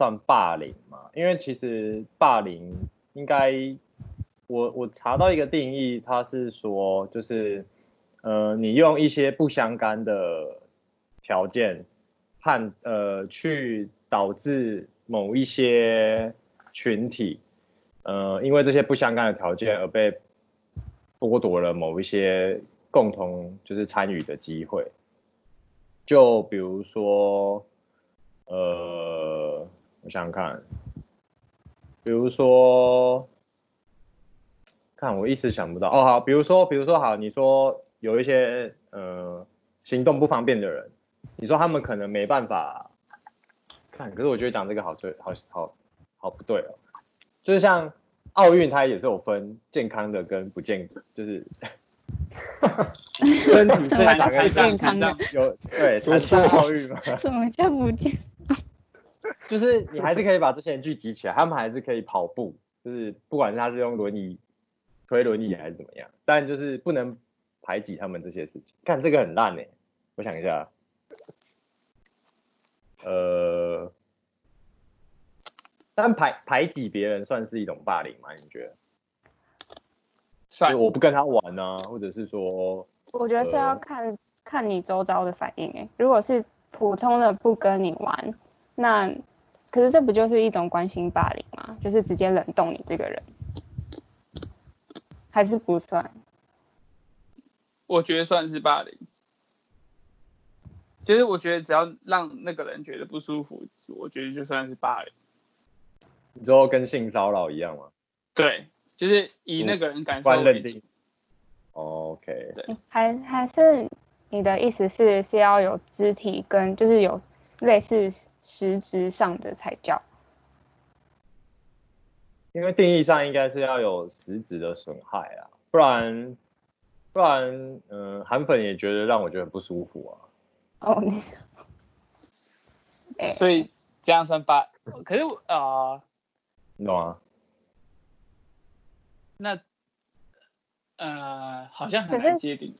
算霸凌嘛？因为其实霸凌应该，我我查到一个定义，它是说就是，呃，你用一些不相干的条件判呃去导致某一些群体，呃，因为这些不相干的条件而被剥夺了某一些共同就是参与的机会，就比如说。呃，我想想看，比如说，看我一时想不到哦。好，比如说，比如说，好，你说有一些呃行动不方便的人，你说他们可能没办法看，可是我觉得讲这个好对，好好好不对哦。就是像奥运，它也是有分健康的跟不健，就是 身体 正常跟健康的有对，残障奥运嘛？什么叫不健？就是你还是可以把这些人聚集起来，他们还是可以跑步，就是不管是他是用轮椅推轮椅还是怎么样，但就是不能排挤他们这些事情。看这个很烂哎，我想一下，呃，但排排挤别人算是一种霸凌吗？你觉得？算，我不跟他玩呢、啊，或者是说，我觉得是要看、呃、看你周遭的反应哎，如果是普通的不跟你玩。那可是这不就是一种关心霸凌吗？就是直接冷冻你这个人，还是不算？我觉得算是霸凌。其实我觉得只要让那个人觉得不舒服，我觉得就算是霸凌。你知道跟性骚扰一样吗？对，就是以那个人感受为主。OK。对。还还是你的意思是是要有肢体跟就是有类似。实质上的才叫，因为定义上应该是要有实质的损害啊，不然不然，嗯，韩粉也觉得让我觉得很不舒服啊。哦，所以这样算霸？可是啊，呃、你懂吗？那呃，好像很难界定。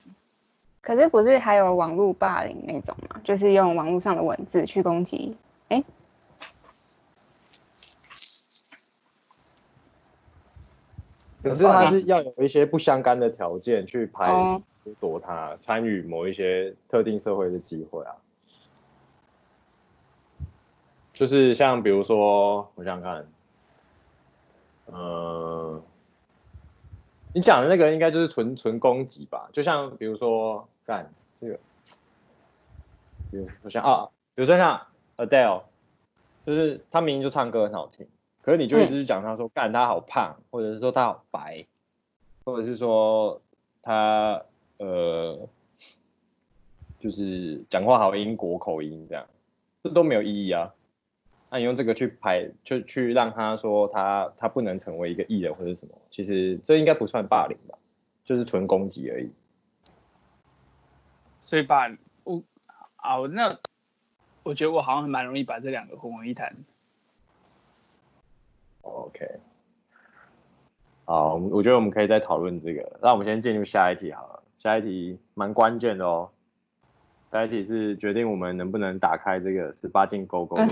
可是不是还有网络霸凌那种嘛？就是用网络上的文字去攻击。哎、欸，可是他是要有一些不相干的条件去排剥夺他参与某一些特定社会的机会啊，就是像比如说，我想想看，呃，你讲的那个应该就是纯纯攻击吧？就像比如说，干这个，比如我想啊，比如说像。Adele，就是他明明就唱歌很好听，可是你就一直讲他说干、嗯、他好胖，或者是说他好白，或者是说他呃，就是讲话好英国口音这样，这都没有意义啊。那你用这个去排，就去让他说他他不能成为一个艺人或者什么，其实这应该不算霸凌吧，就是纯攻击而已。所以霸我啊，那。我觉得我好像蛮容易把这两个混为一谈。OK，好，我觉得我们可以再讨论这个。那我们先进入下一题好了。下一题蛮关键的哦。下一题是决定我们能不能打开这个十八禁勾勾。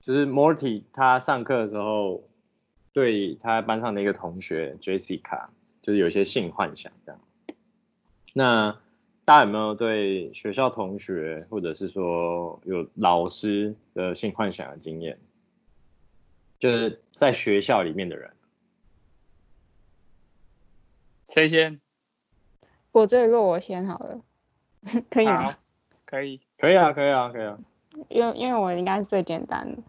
就是 Morty 他上课的时候，对他班上的一个同学 Jessica，就是有一些性幻想这样。那大家有没有对学校同学，或者是说有老师的性幻想的经验？就是在学校里面的人，谁先？我最弱，我先好了，可以吗？可以，可以啊，可以啊，可以啊。因为因为我应该是最简单的，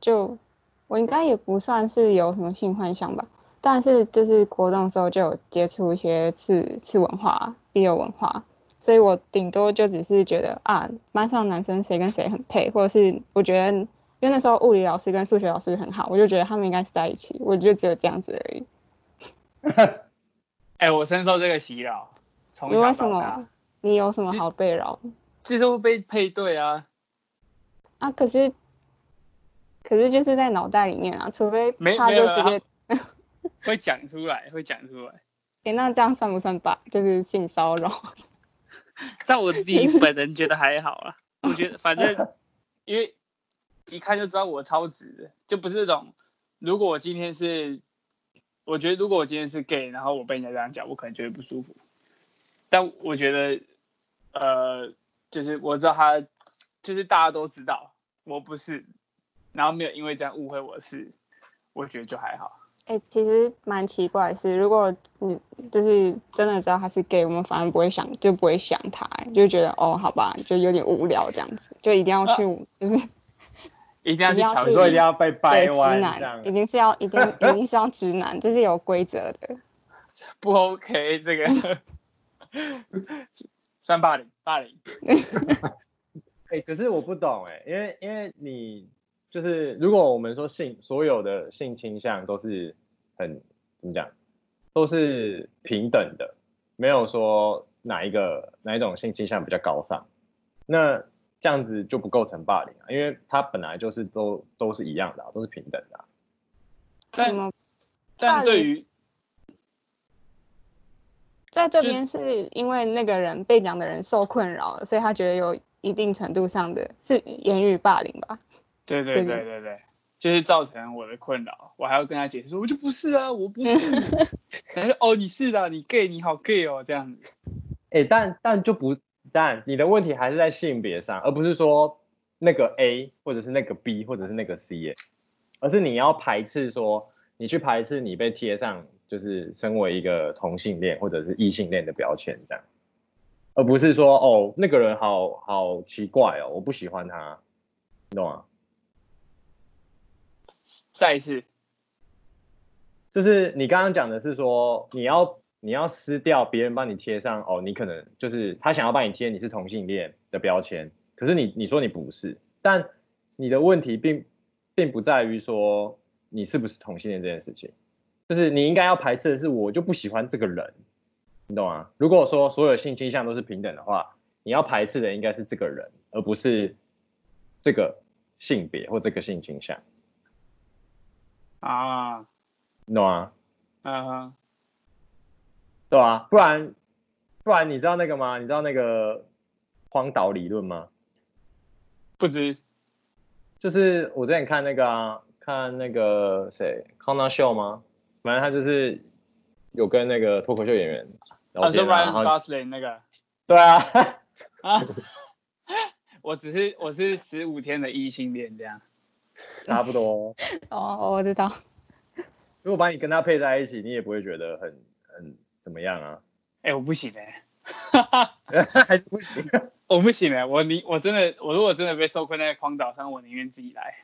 就我应该也不算是有什么性幻想吧，但是就是国中的时候就有接触一些次次文化、第二文化。所以我顶多就只是觉得啊，班上男生谁跟谁很配，或者是我觉得，因为那时候物理老师跟数学老师很好，我就觉得他们应该是在一起，我就只有这样子而已。哎、欸，我深受这个洗脑。你为什么？你有什么好被扰？就是会被配对啊。啊，可是，可是就是在脑袋里面啊，除非他就直接会讲出来，会讲出来。哎、欸，那这样算不算吧？就是性骚扰？但我自己本人觉得还好啊，我觉得反正因为一看就知道我超直的，就不是那种。如果我今天是，我觉得如果我今天是 gay，然后我被人家这样讲，我可能觉得不舒服。但我觉得，呃，就是我知道他，就是大家都知道我不是，然后没有因为这样误会我是，我觉得就还好。哎、欸，其实蛮奇怪的是，如果你就是真的知道他是 gay，我们反而不会想，就不会想他，就觉得哦，好吧，就有点无聊这样子，就一定要去，啊、就是 一定要去挑，说一定要被掰弯，直男，一定是要，一定 一定是要直男，这是有规则的。不 OK，这个算霸凌，霸凌。哎、欸，可是我不懂哎，因为因为你。就是如果我们说性所有的性倾向都是很怎么讲，都是平等的，没有说哪一个哪一种性倾向比较高尚，那这样子就不构成霸凌啊，因为它本来就是都都是一样的啊，都是平等的啊。但但对于在这边是因为那个人被讲的人受困扰了，所以他觉得有一定程度上的是言语霸凌吧。对对对对对，就是造成我的困扰，我还要跟他解释说，我就不是啊，我不是。他说哦，你是的，你 gay，你好 gay 哦，这样子。哎，但但就不，但你的问题还是在性别上，而不是说那个 A 或者是那个 B 或者是那个 C，而是你要排斥说，你去排斥你被贴上就是身为一个同性恋或者是异性恋的标签这样，而不是说哦，那个人好好奇怪哦，我不喜欢他，你懂吗？再一次，就是你刚刚讲的是说，你要你要撕掉别人帮你贴上哦，你可能就是他想要帮你贴你是同性恋的标签，可是你你说你不是，但你的问题并并不在于说你是不是同性恋这件事情，就是你应该要排斥的是我就不喜欢这个人，你懂吗？如果说所有性倾向都是平等的话，你要排斥的应该是这个人，而不是这个性别或这个性倾向。啊，懂啊，嗯哼，对啊，不然不然你知道那个吗？你知道那个荒岛理论吗？不知，就是我之前看那个啊，看那个谁康纳秀吗？反正他就是有跟那个脱口秀演员聊天，啊，然后 Ryan Gosling 那个，对啊，啊，我只是我是十五天的异性恋这样。差不多 哦，我知道。如果把你跟他配在一起，你也不会觉得很很怎么样啊？哎、欸，我不行哎、欸，还是不行。我不行哎、欸，我宁我真的，我如果真的被受困在荒岛上，我宁愿自己来。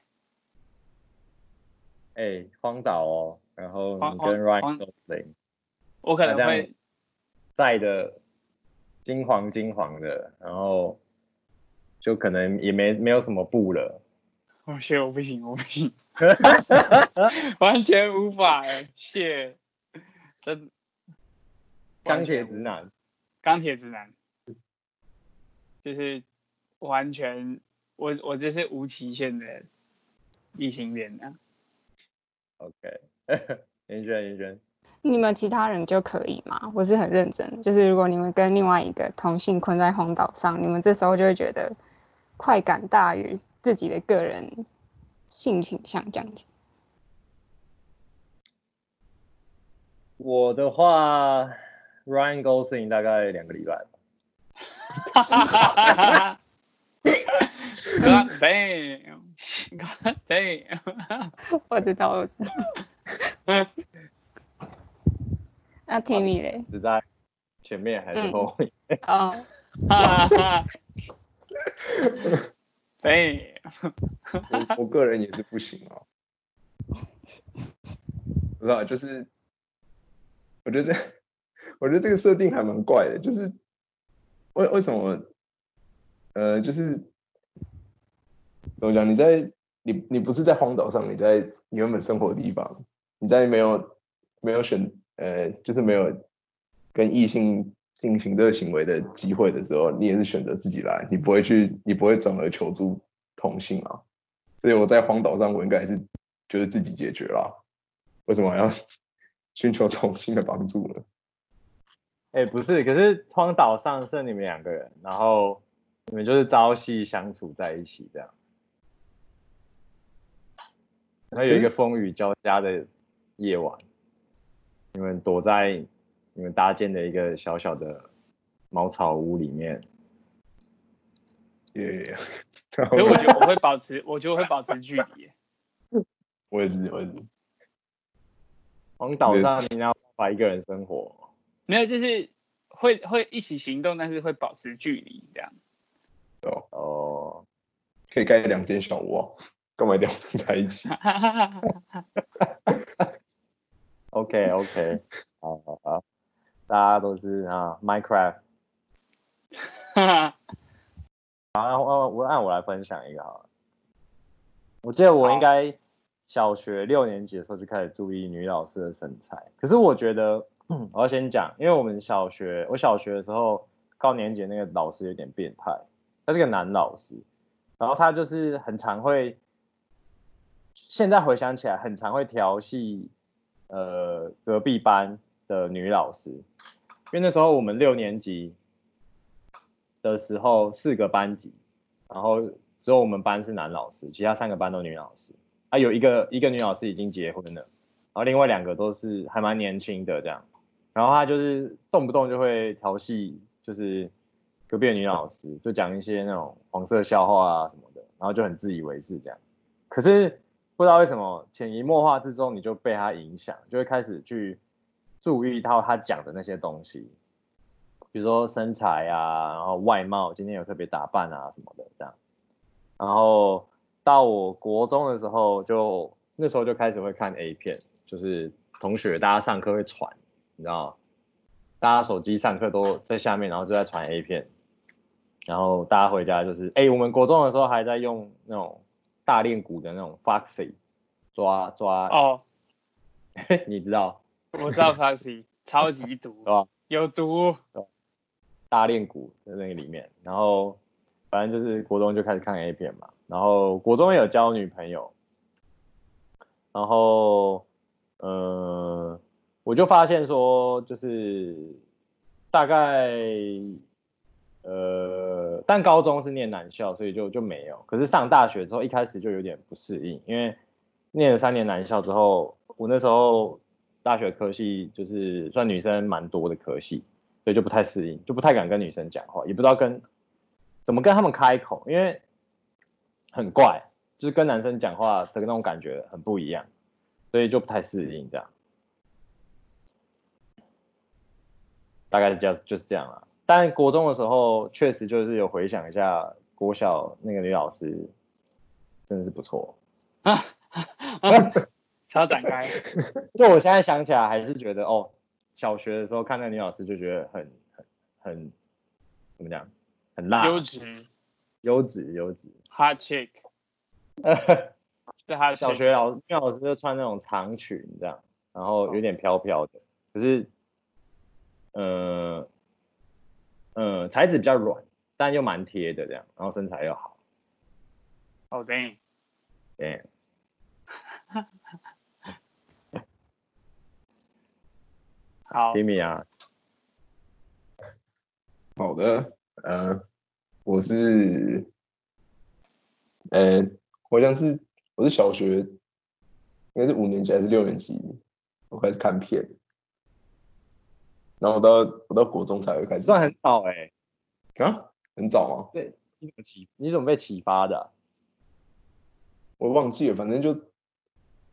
哎、欸，荒岛哦，然后你跟 Ryan Gosling，我可能会晒的金黄金黄的，然后就可能也没没有什么布了。哦，谢，我不行，我不行，完全无法哎，谢，真钢铁直男，钢铁直男，就是完全，我我这是无期限的异性恋啊。OK，严轩严轩，你们其他人就可以吗？我是很认真，就是如果你们跟另外一个同性困在荒岛上，你们这时候就会觉得快感大于。自己的个人性倾向这样子。我的话，Ryan Gosling 大概两个礼拜吧。哈哈哈哈哈！God damn！God damn！我知道，我知道。那 Timmy 嘞？只在前面还是后面？哦。哈哈哈！哎，我我个人也是不行哦。不知道，就是我觉得这，我觉得这个设定还蛮怪的，就是为为什么？呃，就是怎么讲？你在你你不是在荒岛上，你在你原本生活的地方，你在没有没有选呃，就是没有跟异性。进行这个行为的机会的时候，你也是选择自己来，你不会去，你不会转而求助同性啊。所以我在荒岛上，我应该还是就是自己解决了。为什么还要寻求同性的帮助呢？哎、欸，不是，可是荒岛上剩你们两个人，然后你们就是朝夕相处在一起这样。然后有一个风雨交加的夜晚，你们躲在你们搭建的一个小小的茅草屋里面。耶、yeah, 所以我觉得我会保持，我觉得我会保持距离。我也是，我也是。荒岛上你要把一个人生活？没有，就是会会一起行动，但是会保持距离这样。哦哦，可以盖两间小屋啊？干嘛一定要住在一起？OK OK，好好好，大家都是啊，Minecraft。好，我我按我来分享一个好了。我记得我应该小学六年级的时候就开始注意女老师的身材，可是我觉得 我要先讲，因为我们小学我小学的时候高年级那个老师有点变态，他是个男老师，然后他就是很常会，现在回想起来很常会调戏呃隔壁班的女老师，因为那时候我们六年级。的时候四个班级，然后只有我们班是男老师，其他三个班都女老师。啊，有一个一个女老师已经结婚了，然后另外两个都是还蛮年轻的这样。然后他就是动不动就会调戏，就是隔壁女老师，就讲一些那种黄色笑话啊什么的，然后就很自以为是这样。可是不知道为什么，潜移默化之中你就被他影响，就会开始去注意到他讲的那些东西。比如说身材啊，然后外貌，今天有特别打扮啊什么的这样。然后到我国中的时候就，就那时候就开始会看 A 片，就是同学大家上课会传，你知道，大家手机上课都在下面，然后就在传 A 片。然后大家回家就是，哎，我们国中的时候还在用那种大练鼓的那种 Foxy 抓抓哦，你知道？我知道 Foxy 超级毒，是吧？有毒。大练骨在那个里面，然后反正就是国中就开始看 A 片嘛，然后国中也有交女朋友，然后呃，我就发现说，就是大概呃，但高中是念男校，所以就就没有。可是上大学之后，一开始就有点不适应，因为念了三年男校之后，我那时候大学科系就是算女生蛮多的科系。所以就不太适应，就不太敢跟女生讲话，也不知道跟怎么跟他们开口，因为很怪，就是跟男生讲话的那种感觉很不一样，所以就不太适应这样。大概是，就是这样了。但国中的时候，确实就是有回想一下国小那个女老师，真的是不错啊，超展开。就我现在想起来，还是觉得哦。小学的时候看那个女老师就觉得很很很怎么讲，很辣，优质，优质优质，hot chick。对，他小学老师，女老师就穿那种长裙这样，然后有点飘飘的，可是，呃、呃、嗯，材质比较软，但又蛮贴的这样，然后身材又好。哦，对，对。好，Timmy 啊，好的，呃，我是，呃，好像是我是小学，应该是五年级还是六年级，我开始看片，然后到我到国中才会开始，算很早哎、欸，啊，很早啊？对，你怎么启，你怎么被启发的、啊？我忘记了，反正就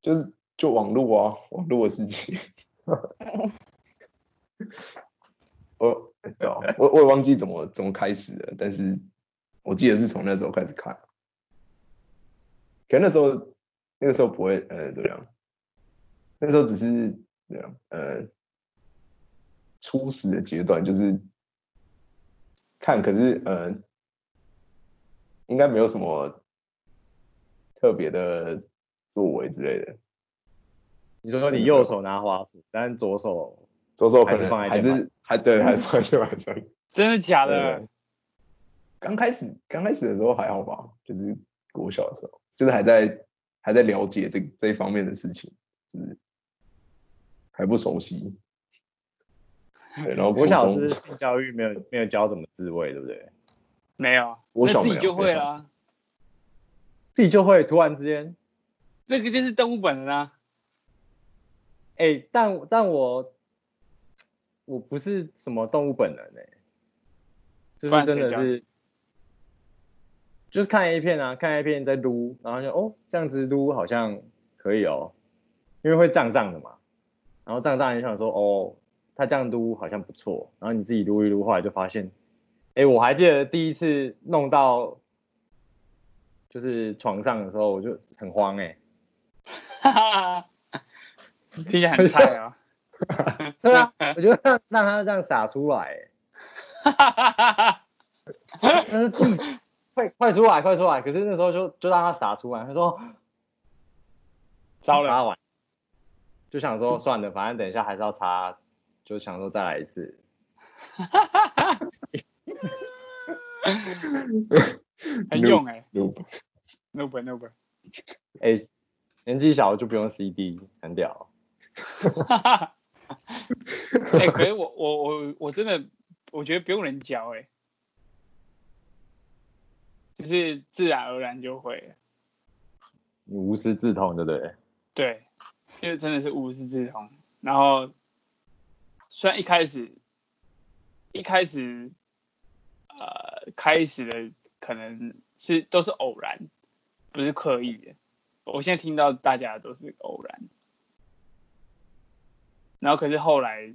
就是就网络啊，网络的世界。我我我也忘记怎么怎么开始了，但是我记得是从那时候开始看。可能那时候那个时候不会呃怎么样，那时候只是这样呃初始的阶段，就是看，可是呃应该没有什么特别的作为之类的。你说说你右手拿滑鼠，但左手。左手可能还是还对，还是放在晚上。真的假的？刚开始刚开始的时候还好吧，就是国小的时候，就是还在还在了解这这一方面的事情，就是还不熟悉。对，然后国小是性教育没有没有教怎么自慰，对不对？没有，我小自己就会了，自己就会，突然之间这个就是动物本能啊。哎、欸，但但我我不是什么动物本能哎、欸，就是真的是，就是看 A 片啊，看 A 片在撸，然后就哦这样子撸好像可以哦，因为会胀胀的嘛，然后胀胀你想说哦，他这样撸好像不错，然后你自己撸一撸，后来就发现，哎、欸，我还记得第一次弄到就是床上的时候，我就很慌哎、欸，哈哈。听起来很菜啊！对啊，我觉得让让他这样撒出来，但是自己快快出来，快出来！可是那时候就就让他撒出来，他说糟了，完，就想说算了，反正等一下还是要擦，就想说再来一次。很用哎，no 本 no 本，哎，年纪小就不用 CD，很屌。哎，可是我我我我真的我觉得不用人教哎、欸，就是自然而然就会，你无师自通，对不对？对，因为真的是无师自通。然后虽然一开始一开始呃开始的可能是都是偶然，不是刻意的。我现在听到大家都是偶然。然后可是后来，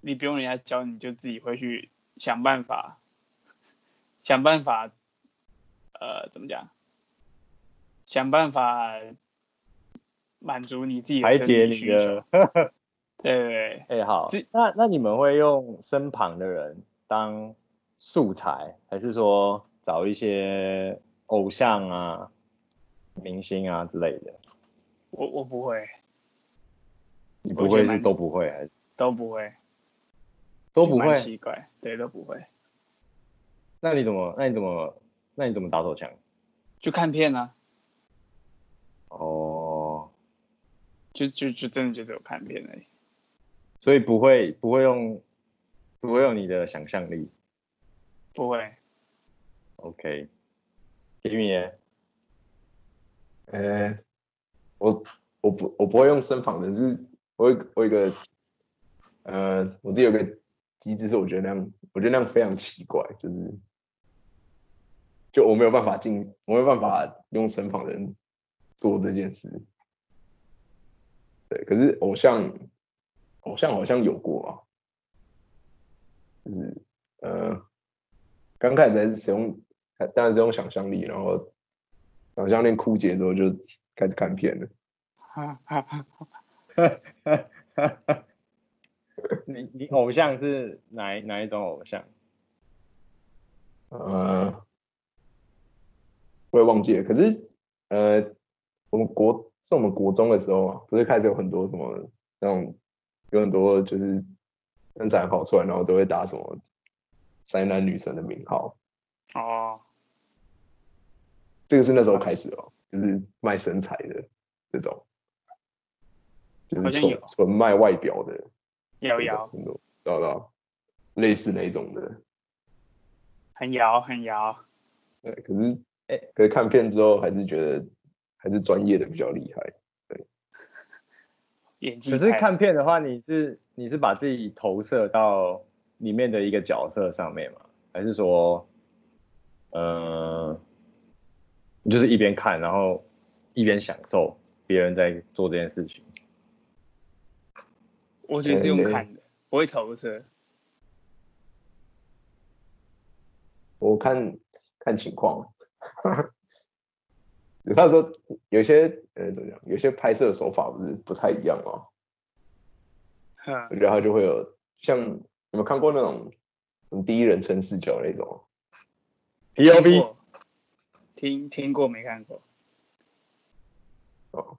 你不用人家教，你就自己会去想办法，想办法，呃，怎么讲？想办法满足你自己的排解你的。对对对，哎、欸，好，那那你们会用身旁的人当素材，还是说找一些偶像啊、明星啊之类的？我我不会。你不会是都不会还是都不会，都不会？奇怪，对，都不会。那你怎么？那你怎么？那你怎么打手枪？就看片啊。哦，就就就真的就只有看片而已。所以不会不会用不会用你的想象力。不会。OK。皮米耶。呃，我我不我不会用身旁的，是。我有我有一个，呃，我自己有个机制是，我觉得那样，我觉得那样非常奇怪，就是，就我没有办法进，我没有办法用身旁人做这件事。对，可是偶像，偶像好像有过啊，就是，呃，刚开始还是使用，当然是用想象力，然后想象力枯竭之后就开始看片了。哈哈哈。哈哈哈哈你你偶像是哪哪一种偶像？呃，我也忘记了。可是呃，我们国是我们国中的时候啊，不是开始有很多什么那种有很多就是身材好出来，然后都会打什么宅男女神的名号。哦，这个是那时候开始哦，就是卖身材的这种。就是纯纯卖外表的，有有，知道吧？类似那种的，很摇很摇。对，可是哎，可是看片之后还是觉得还是专业的比较厉害。对，演技。可是看片的话，你是你是把自己投射到里面的一个角色上面吗？还是说，呃，你就是一边看，然后一边享受别人在做这件事情？我觉得是用看的，不会投射。我看看情况，有 他说有些呃怎么讲，有些拍摄手法不是不太一样哦。我觉得他就会有像有没有看过那种第一人称视角那种？POV 听听过没看过？哦，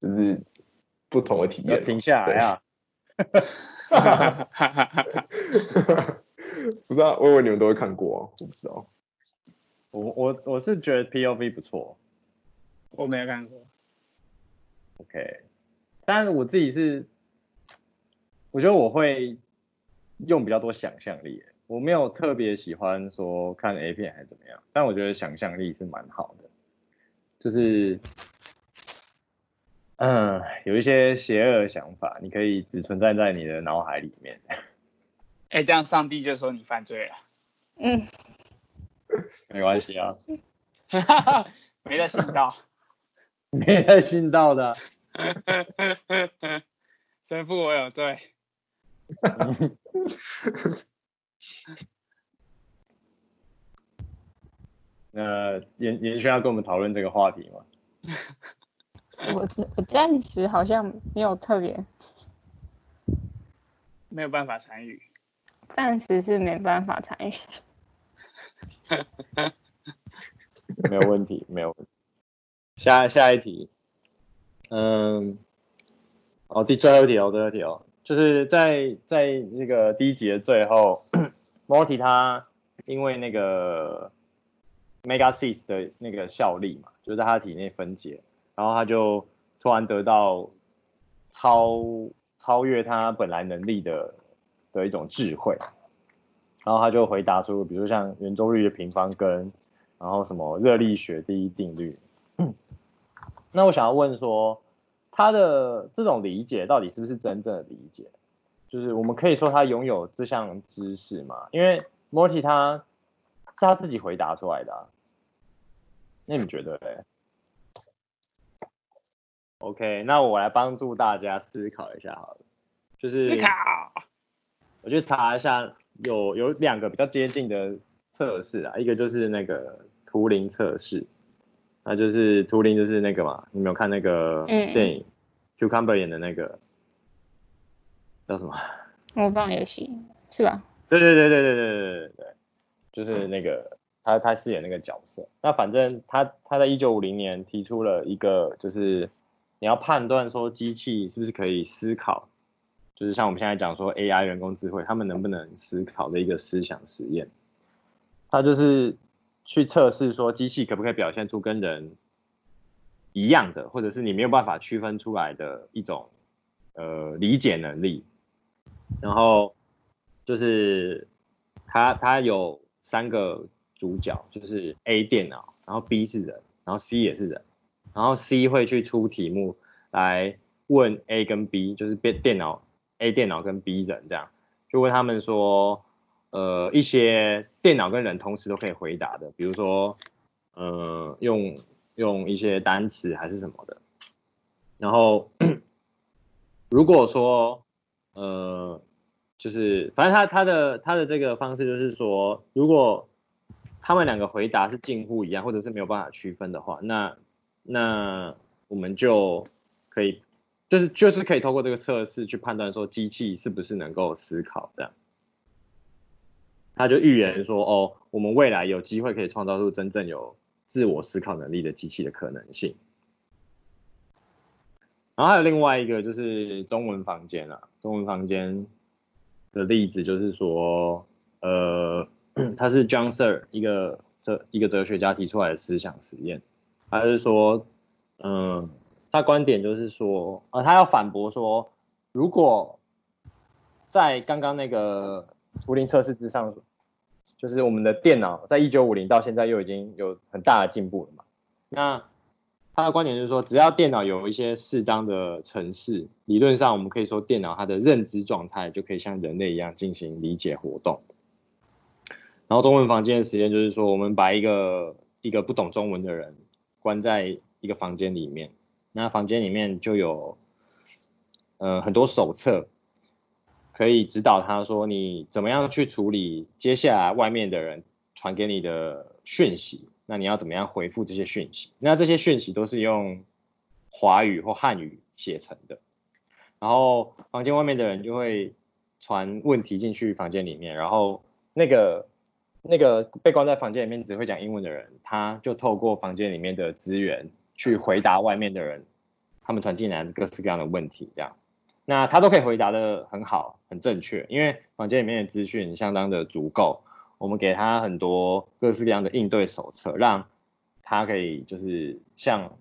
就是。不同的体验，停下来啊！不知道，我以为你们都会看过啊，我不知道。我我我是觉得 POV 不错，我没有看过。OK，但是我自己是，我觉得我会用比较多想象力。我没有特别喜欢说看 A 片还是怎么样，但我觉得想象力是蛮好的。就是，嗯，有一些邪恶的想法，你可以只存在在你的脑海里面。哎，这样上帝就说你犯罪了。嗯，没关系啊，没在信道，没在信道的。神父，我有罪。那严严轩要跟我们讨论这个话题吗？我我暂时好像没有特别，没有办法参与。暂时是没办法参与。没有问题，没有问题。下下一题，嗯，哦，第最后一题哦，最后一题哦，就是在在那个第一集的最后，Morty 他因为那个。Megacyst 的那个效力嘛，就是在他体内分解，然后他就突然得到超超越他本来能力的的一种智慧，然后他就回答出，比如像圆周率的平方根，然后什么热力学第一定律。那我想要问说，他的这种理解到底是不是真正的理解？就是我们可以说他拥有这项知识吗？因为 Morty 他是他自己回答出来的。那你觉得嘞？OK，那我来帮助大家思考一下好了，就是思考。我去查一下有，有有两个比较接近的测试啊，一个就是那个图灵测试，那就是图灵就是那个嘛，你没有看那个电影、嗯、Cucumber 演的那个叫什么？魔方游戏是吧？对对对对对对对对对，就是那个。他他饰演那个角色，那反正他他在一九五零年提出了一个，就是你要判断说机器是不是可以思考，就是像我们现在讲说 AI 人工智慧，他们能不能思考的一个思想实验。他就是去测试说机器可不可以表现出跟人一样的，或者是你没有办法区分出来的一种呃理解能力。然后就是他他有三个。主角就是 A 电脑，然后 B 是人，然后 C 也是人，然后 C 会去出题目来问 A 跟 B，就是电电脑 A 电脑跟 B 人这样，就问他们说，呃，一些电脑跟人同时都可以回答的，比如说，呃，用用一些单词还是什么的，然后如果说，呃，就是反正他他的他的这个方式就是说，如果他们两个回答是近乎一样，或者是没有办法区分的话，那那我们就可以，就是就是可以透过这个测试去判断说机器是不是能够思考的。他就预言说，哦，我们未来有机会可以创造出真正有自我思考能力的机器的可能性。然后还有另外一个就是中文房间啊，中文房间的例子就是说，呃。他是 John Sir 一个哲一个哲学家提出来的思想实验，还是说，嗯，他观点就是说，呃，他要反驳说，如果在刚刚那个图灵测试之上，就是我们的电脑在一九五零到现在又已经有很大的进步了嘛，那他的观点就是说，只要电脑有一些适当的程式，理论上我们可以说电脑它的认知状态就可以像人类一样进行理解活动。然后中文房间的实验就是说，我们把一个一个不懂中文的人关在一个房间里面，那房间里面就有呃很多手册，可以指导他说你怎么样去处理接下来外面的人传给你的讯息，那你要怎么样回复这些讯息？那这些讯息都是用华语或汉语写成的，然后房间外面的人就会传问题进去房间里面，然后那个。那个被关在房间里面只会讲英文的人，他就透过房间里面的资源去回答外面的人，他们传进来各式各样的问题，这样，那他都可以回答的很好，很正确，因为房间里面的资讯相当的足够，我们给他很多各式各样的应对手册，让他可以就是像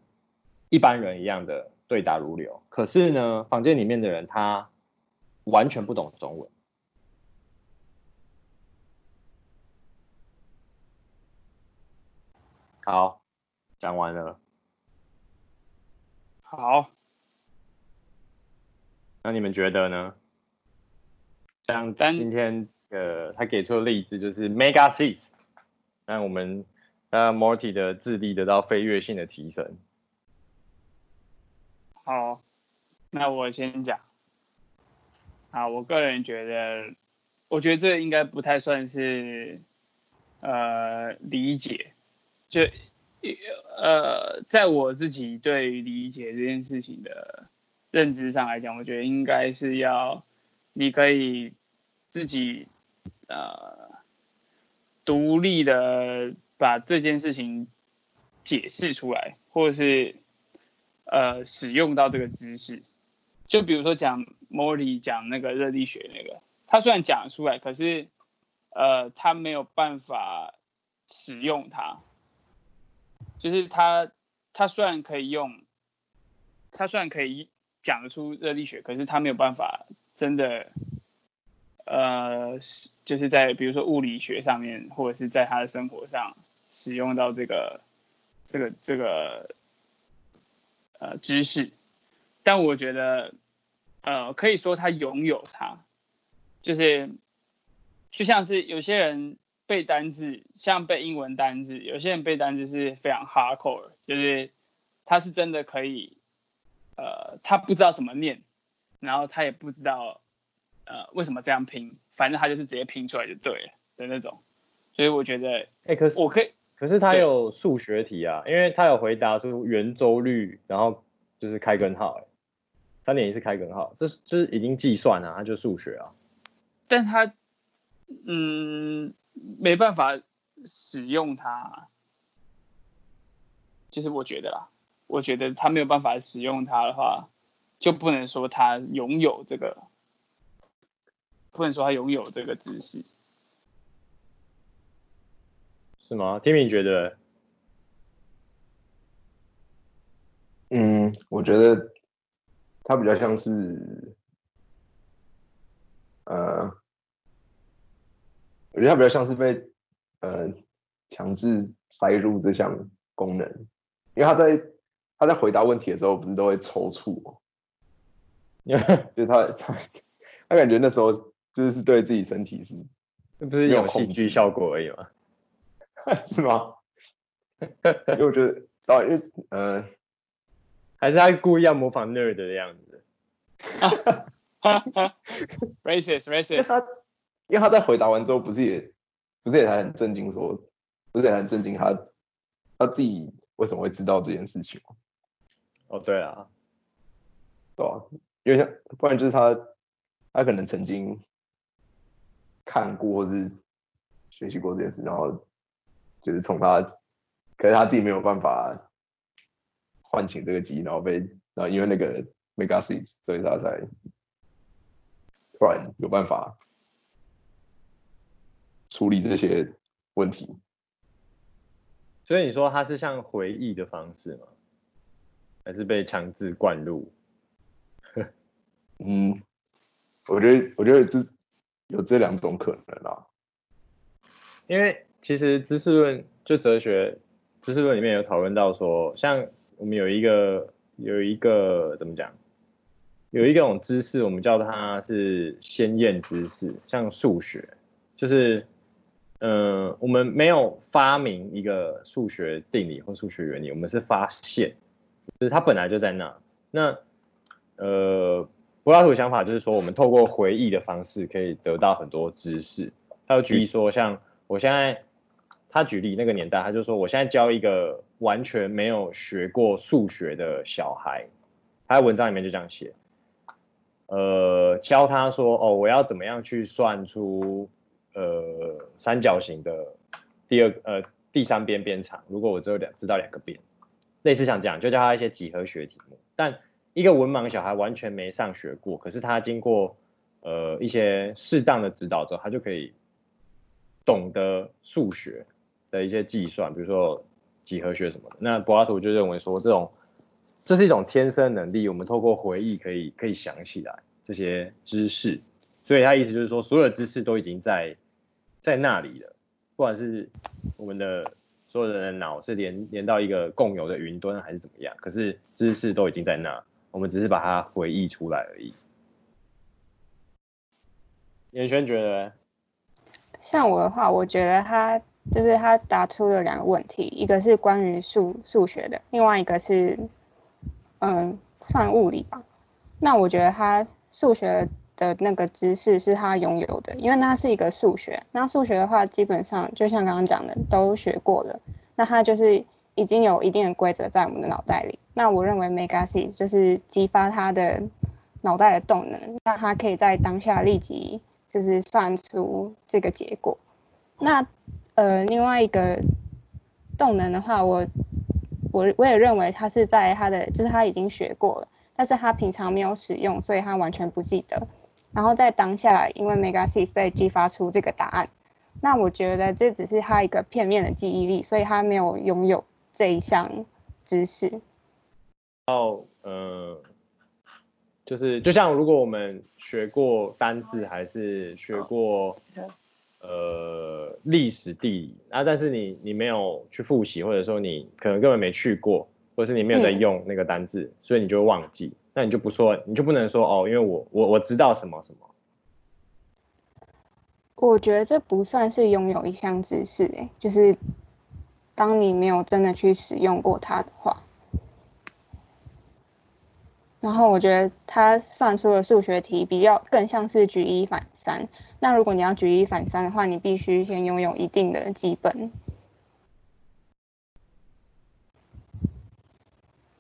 一般人一样的对答如流。可是呢，房间里面的人他完全不懂中文。好，讲完了。好，那你们觉得呢？像今天呃，他给出的例子就是 Mega Six，让我们让 Morty 的智力得到飞跃性的提升。好，那我先讲。啊，我个人觉得，我觉得这应该不太算是呃理解，就呃，在我自己对理解这件事情的认知上来讲，我觉得应该是要你可以自己呃独立的把这件事情解释出来，或者是。呃，使用到这个知识，就比如说讲莫里讲那个热力学那个，他虽然讲出来，可是呃，他没有办法使用它，就是他他虽然可以用，他虽然可以讲得出热力学，可是他没有办法真的呃，就是在比如说物理学上面，或者是在他的生活上使用到这个这个这个。呃，知识，但我觉得，呃，可以说他拥有它，就是，就像是有些人背单字，像背英文单字，有些人背单字是非常 hardcore，就是他是真的可以，呃，他不知道怎么念，然后他也不知道，呃，为什么这样拼，反正他就是直接拼出来就对了的那种，所以我觉得，哎、欸，可是我可以。可是他有数学题啊，因为他有回答出圆周率，然后就是开根号，哎，三点一是开根号，这是就是已经计算了，他就数学啊。但他嗯没办法使用它，就是我觉得啦，我觉得他没有办法使用它的话，就不能说他拥有这个，不能说他拥有这个知识。是吗？Timmy 觉得？嗯，我觉得他比较像是，呃，我觉得他比较像是被呃强制塞入这项功能，因为他在他在回答问题的时候，不是都会抽搐吗？就他他他感觉那时候就是对自己身体是，那不是有戏剧效果而已吗？是吗？因为我觉得，啊、因为，呃，还是他故意要模仿 nerd 的样子。racist racist，因为他，在回答完之后，不是也，不是也还很震惊，说，不是也很震惊，他他自己为什么会知道这件事情？哦，对啊，对啊，因为像，不然就是他，他可能曾经看过或是学习过这件事，然后。就是从他，可是他自己没有办法唤醒这个机，然后被，然后因为那个 Mega Six，所以他才突然有办法处理这些问题。所以你说它是像回忆的方式吗？还是被强制灌入？嗯，我觉得，我觉得这有这两种可能啊，因为。其实知识论就哲学知识论里面有讨论到说，像我们有一个有一个怎么讲，有一个种知识，我们叫它是先验知识，像数学，就是嗯、呃，我们没有发明一个数学定理或数学原理，我们是发现，就是它本来就在那。那呃，柏拉图的想法就是说，我们透过回忆的方式可以得到很多知识。他有举例说，像我现在。他举例那个年代，他就说：“我现在教一个完全没有学过数学的小孩，他在文章里面就这样写，呃，教他说：哦，我要怎么样去算出呃三角形的第二呃第三边边长？如果我只有两知道两个边，类似像这样，就叫他一些几何学题目。但一个文盲小孩完全没上学过，可是他经过呃一些适当的指导之后，他就可以懂得数学。”的一些计算，比如说几何学什么的，那柏拉图就认为说，这种这是一种天生能力，我们透过回忆可以可以想起来这些知识，所以他意思就是说，所有知识都已经在在那里的，不管是我们的所有人的脑是连连到一个共有的云端还是怎么样？可是知识都已经在那，我们只是把它回忆出来而已。严轩觉得，像我的话，我觉得他就是他答出了两个问题，一个是关于数数学的，另外一个是嗯算物理吧。那我觉得他数学的那个知识是他拥有的，因为那是一个数学。那数学的话，基本上就像刚刚讲的，都学过了。那他就是已经有一定的规则在我们的脑袋里。那我认为 Megasys 就是激发他的脑袋的动能，让他可以在当下立即就是算出这个结果。那呃，另外一个动能的话，我我我也认为他是在他的，就是他已经学过了，但是他平常没有使用，所以他完全不记得。然后在当下，因为 Megasys 被激发出这个答案，那我觉得这只是他一个片面的记忆力，所以他没有拥有这一项知识。哦，呃，就是就像如果我们学过单字，还是学过呃历史地理啊，但是你你没有去复习，或者说你可能根本没去过，或者是你没有在用那个单字，嗯、所以你就会忘记。那你就不说，你就不能说哦，因为我我我知道什么什么。我觉得这不算是拥有一项知识，哎，就是当你没有真的去使用过它的话。然后我觉得他算出的数学题比较更像是举一反三。那如果你要举一反三的话，你必须先拥有一定的基本。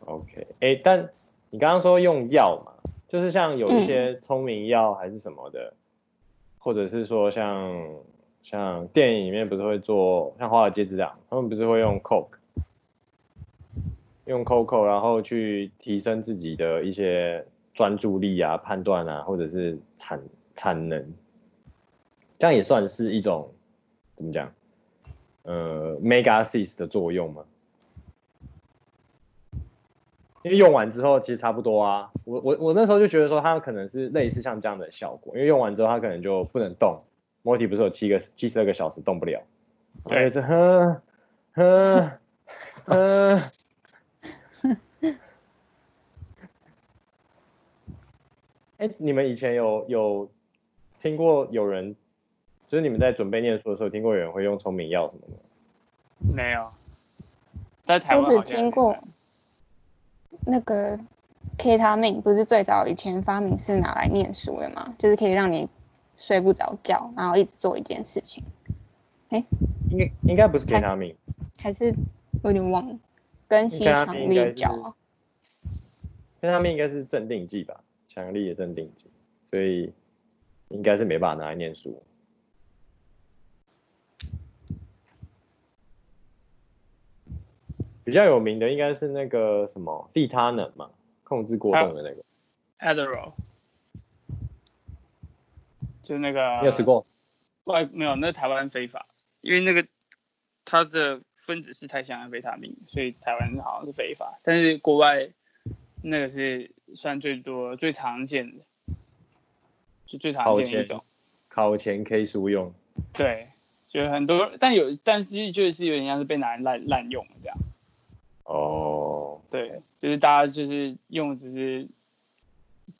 OK，哎，但。你刚刚说用药嘛，就是像有一些聪明药还是什么的，嗯、或者是说像像电影里面不是会做像华尔街之狼，他们不是会用 Coke，用 Coco 然后去提升自己的一些专注力啊、判断啊，或者是产产能，这样也算是一种怎么讲？呃，Megasys 的作用吗？因为用完之后其实差不多啊，我我我那时候就觉得说它可能是类似像这样的效果，因为用完之后它可能就不能动。Morty 不是有七个七十二个小时动不了，对，是呵呵呵。哎，你们以前有有听过有人，就是你们在准备念书的时候，听过有人会用聪明药什么的？没有，在台湾我只听过。那个 K 他命不是最早以前发明是拿来念书的吗？就是可以让你睡不着觉，然后一直做一件事情。哎，应该应该不是 K 他命，还是有点忘了。跟吸强力胶。K 他命应该是镇定剂吧，强力的镇定剂，所以应该是没办法拿来念书。比较有名的应该是那个什么利他能嘛，控制过动的那个。Adderall，就那个。你有吃过？外没有，那台湾非法，因为那个它的分子式太像安非他命，所以台湾好像是非法。但是国外那个是算最多、最常见的，就最常见的一种。考前 K 书用。对，就很多，但有，但是就是有点像是被拿来滥滥用这样。哦，对，就是大家就是用，只是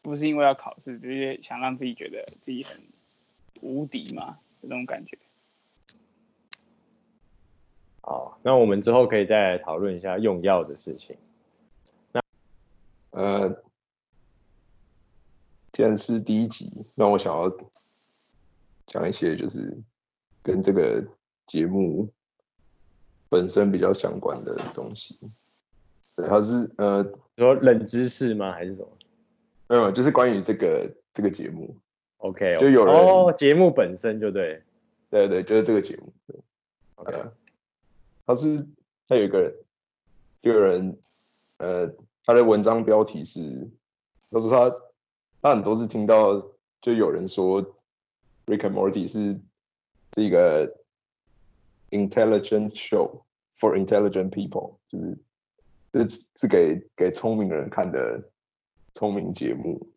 不是因为要考试，只是想让自己觉得自己很无敌嘛，这种感觉。好，那我们之后可以再来讨论一下用药的事情。那呃，既然是第一集，那我想要讲一些就是跟这个节目。本身比较相关的东西，对，它是呃，说冷知识吗？还是什么？没有，就是关于这个这个节目。OK. 就有人哦，节目本身就对，对对，就是这个节目。OK，他是他有一个人，就有人呃，他的文章标题是，他说他他很多次听到就有人说，Rick and Morty 是这个。Intelligent show for intelligent people，就是是是给给聪明人看的聪明节目。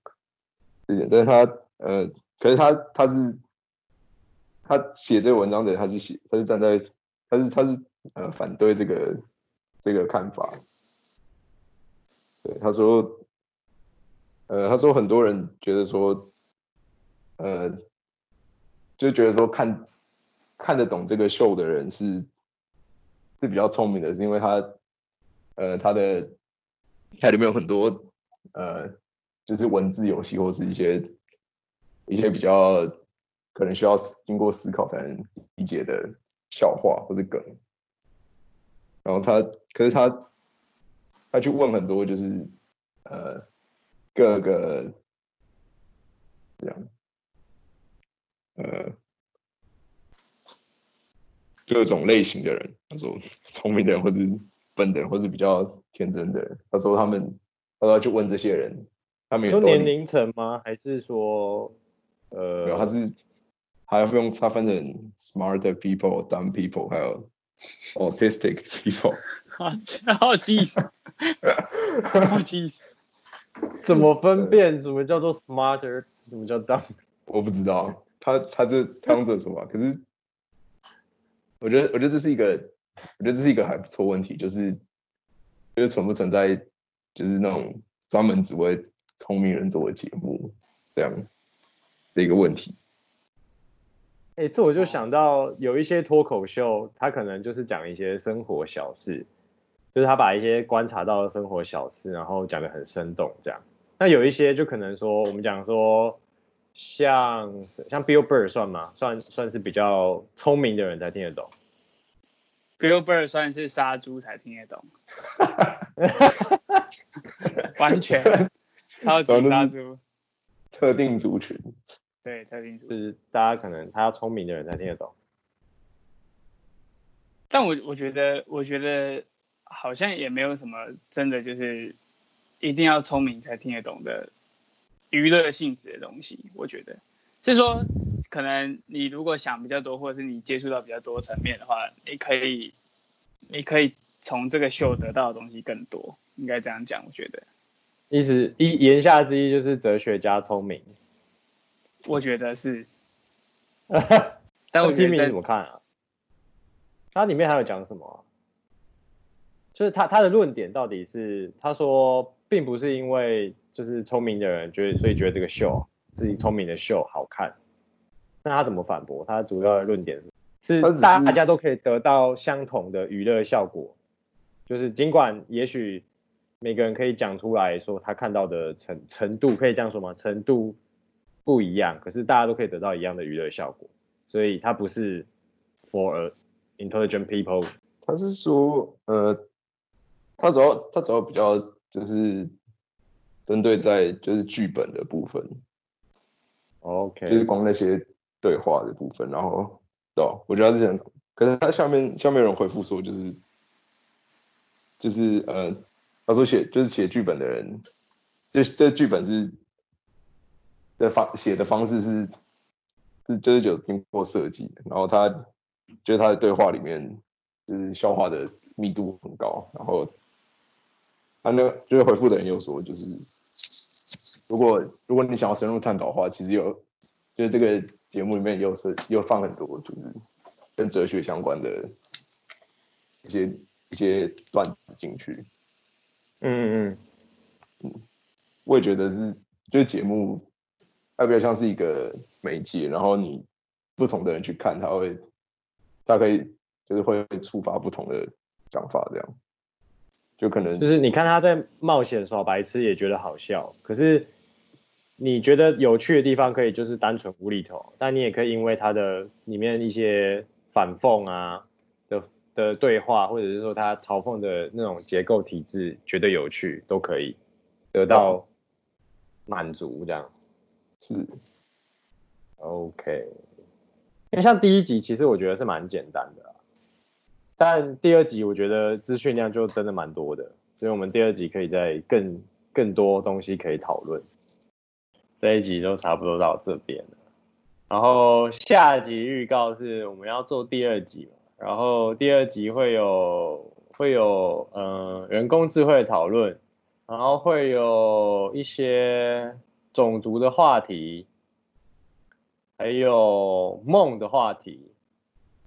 这点，但是他呃，可是他他是他写这个文章的人，他是写他是站在他是他是呃反对这个这个看法。对，他说，呃，他说很多人觉得说，呃，就觉得说看看得懂这个秀的人是是比较聪明的，是因为他，呃，他的它里面有很多呃，就是文字游戏或是一些一些比较。可能需要经过思考才能理解的笑话或是梗，然后他，可是他，他去问很多就是呃各个这样，呃各种类型的人，他说聪明的人或是笨的人或是比较天真的人，他说他们，他说去问这些人，他们有年龄层吗？还是说呃，没有，他是。还要用他分成 smart people、dumb people，还有 autistic people。好，好记死，好记死。怎么分辨什么叫做 smarter，什么叫 dumb？我不知道，他他这他用这什么，可是我觉得我觉得这是一个，我觉得这是一个还不错问题，就是就是存不存在就是那种专门只为聪明人做的节目这样的一个问题。哎、欸，这我就想到有一些脱口秀，他可能就是讲一些生活小事，就是他把一些观察到的生活小事，然后讲的很生动，这样。那有一些就可能说，我们讲说像像 Bill Burr 算吗？算算是比较聪明的人才听得懂。Bill Burr 算是杀猪才听得懂，完全超级杀猪，特定族群。对，特定就是大家可能他要聪明的人才听得懂，但我我觉得，我觉得好像也没有什么真的就是一定要聪明才听得懂的娱乐性质的东西。我觉得是说，可能你如果想比较多，或者是你接触到比较多层面的话，你可以，你可以从这个秀得到的东西更多，应该这样讲。我觉得，意思一言下之意就是哲学家聪明。我觉得是，但我听你怎么看啊？它里面还有讲什么啊？就是他他的论点到底是，他说并不是因为就是聪明的人觉得，所以觉得这个秀是聪明的秀好看。那他怎么反驳？他主要的论点是，是大家都可以得到相同的娱乐效果，就是尽管也许每个人可以讲出来说他看到的程程度，可以这样说吗？程度。不一样，可是大家都可以得到一样的娱乐效果，所以它不是 for intelligent people。他是说，呃，他主要他主要比较就是针对在就是剧本的部分，OK，就是光那些对话的部分，然后对，我觉得他是这样，可是他下面下面有人回复说，就是就是呃，他说写就是写剧本的人，就这剧本是。的方写的方式是是就是有经过设计，然后他就是他的对话里面就是消化的密度很高，然后他那就是回复的人又说，就是如果如果你想要深入探讨的话，其实有就是这个节目里面又是又放很多就是跟哲学相关的一些一些段子进去。嗯嗯嗯，我也觉得是就是节目。它比较像是一个媒介，然后你不同的人去看，他会，他可以就是会触发不同的想法，这样，就可能就是你看他在冒险耍白痴也觉得好笑，可是你觉得有趣的地方可以就是单纯无厘头，但你也可以因为他的里面一些反讽啊的的对话，或者是说他嘲讽的那种结构体制觉得有趣，都可以得到满足这样。是，OK，因为像第一集其实我觉得是蛮简单的，但第二集我觉得资讯量就真的蛮多的，所以我们第二集可以再更更多东西可以讨论。这一集就差不多到这边了，然后下集预告是我们要做第二集嘛，然后第二集会有会有嗯、人工智慧讨论，然后会有一些。种族的话题，还有梦的话题，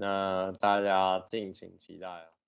那大家敬请期待啊。